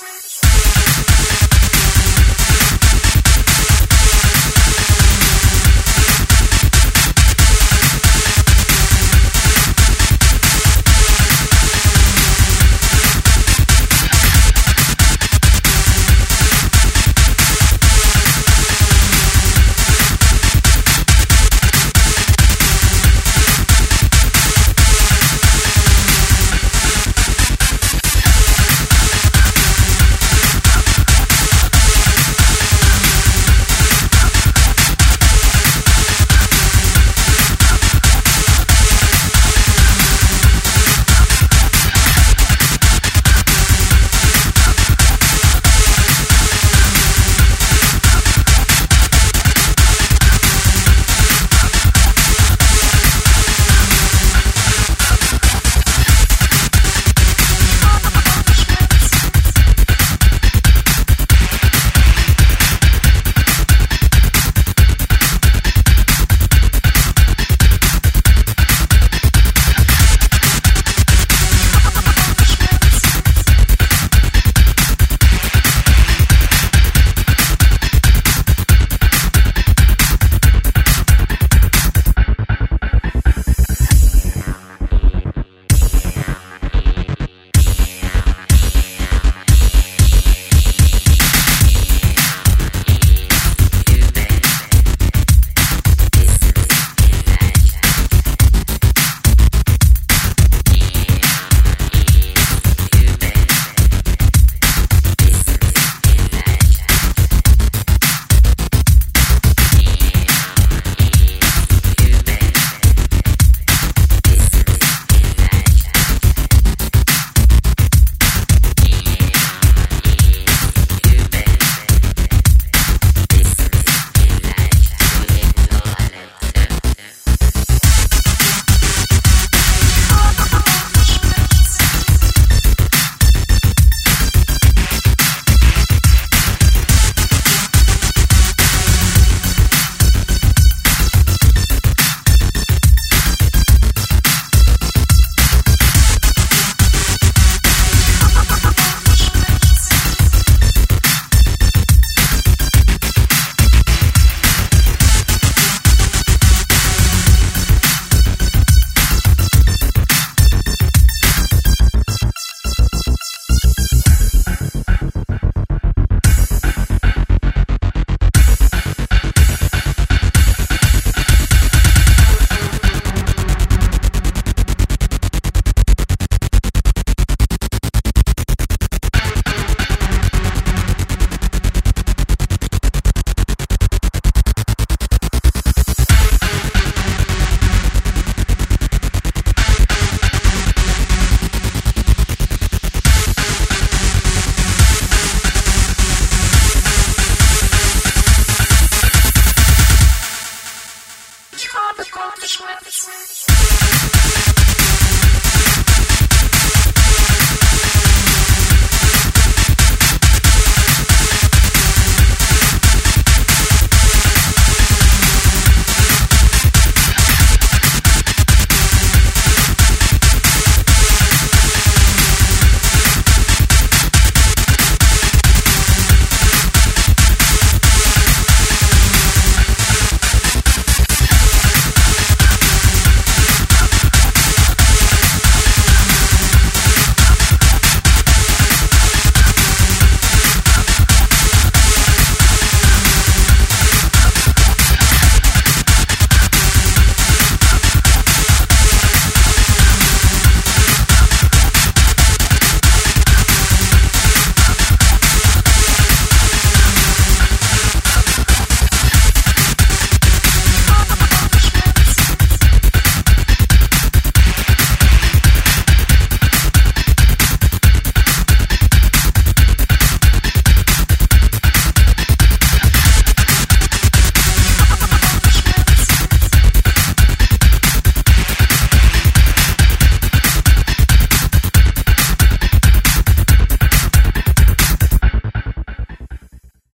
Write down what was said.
Yes. It's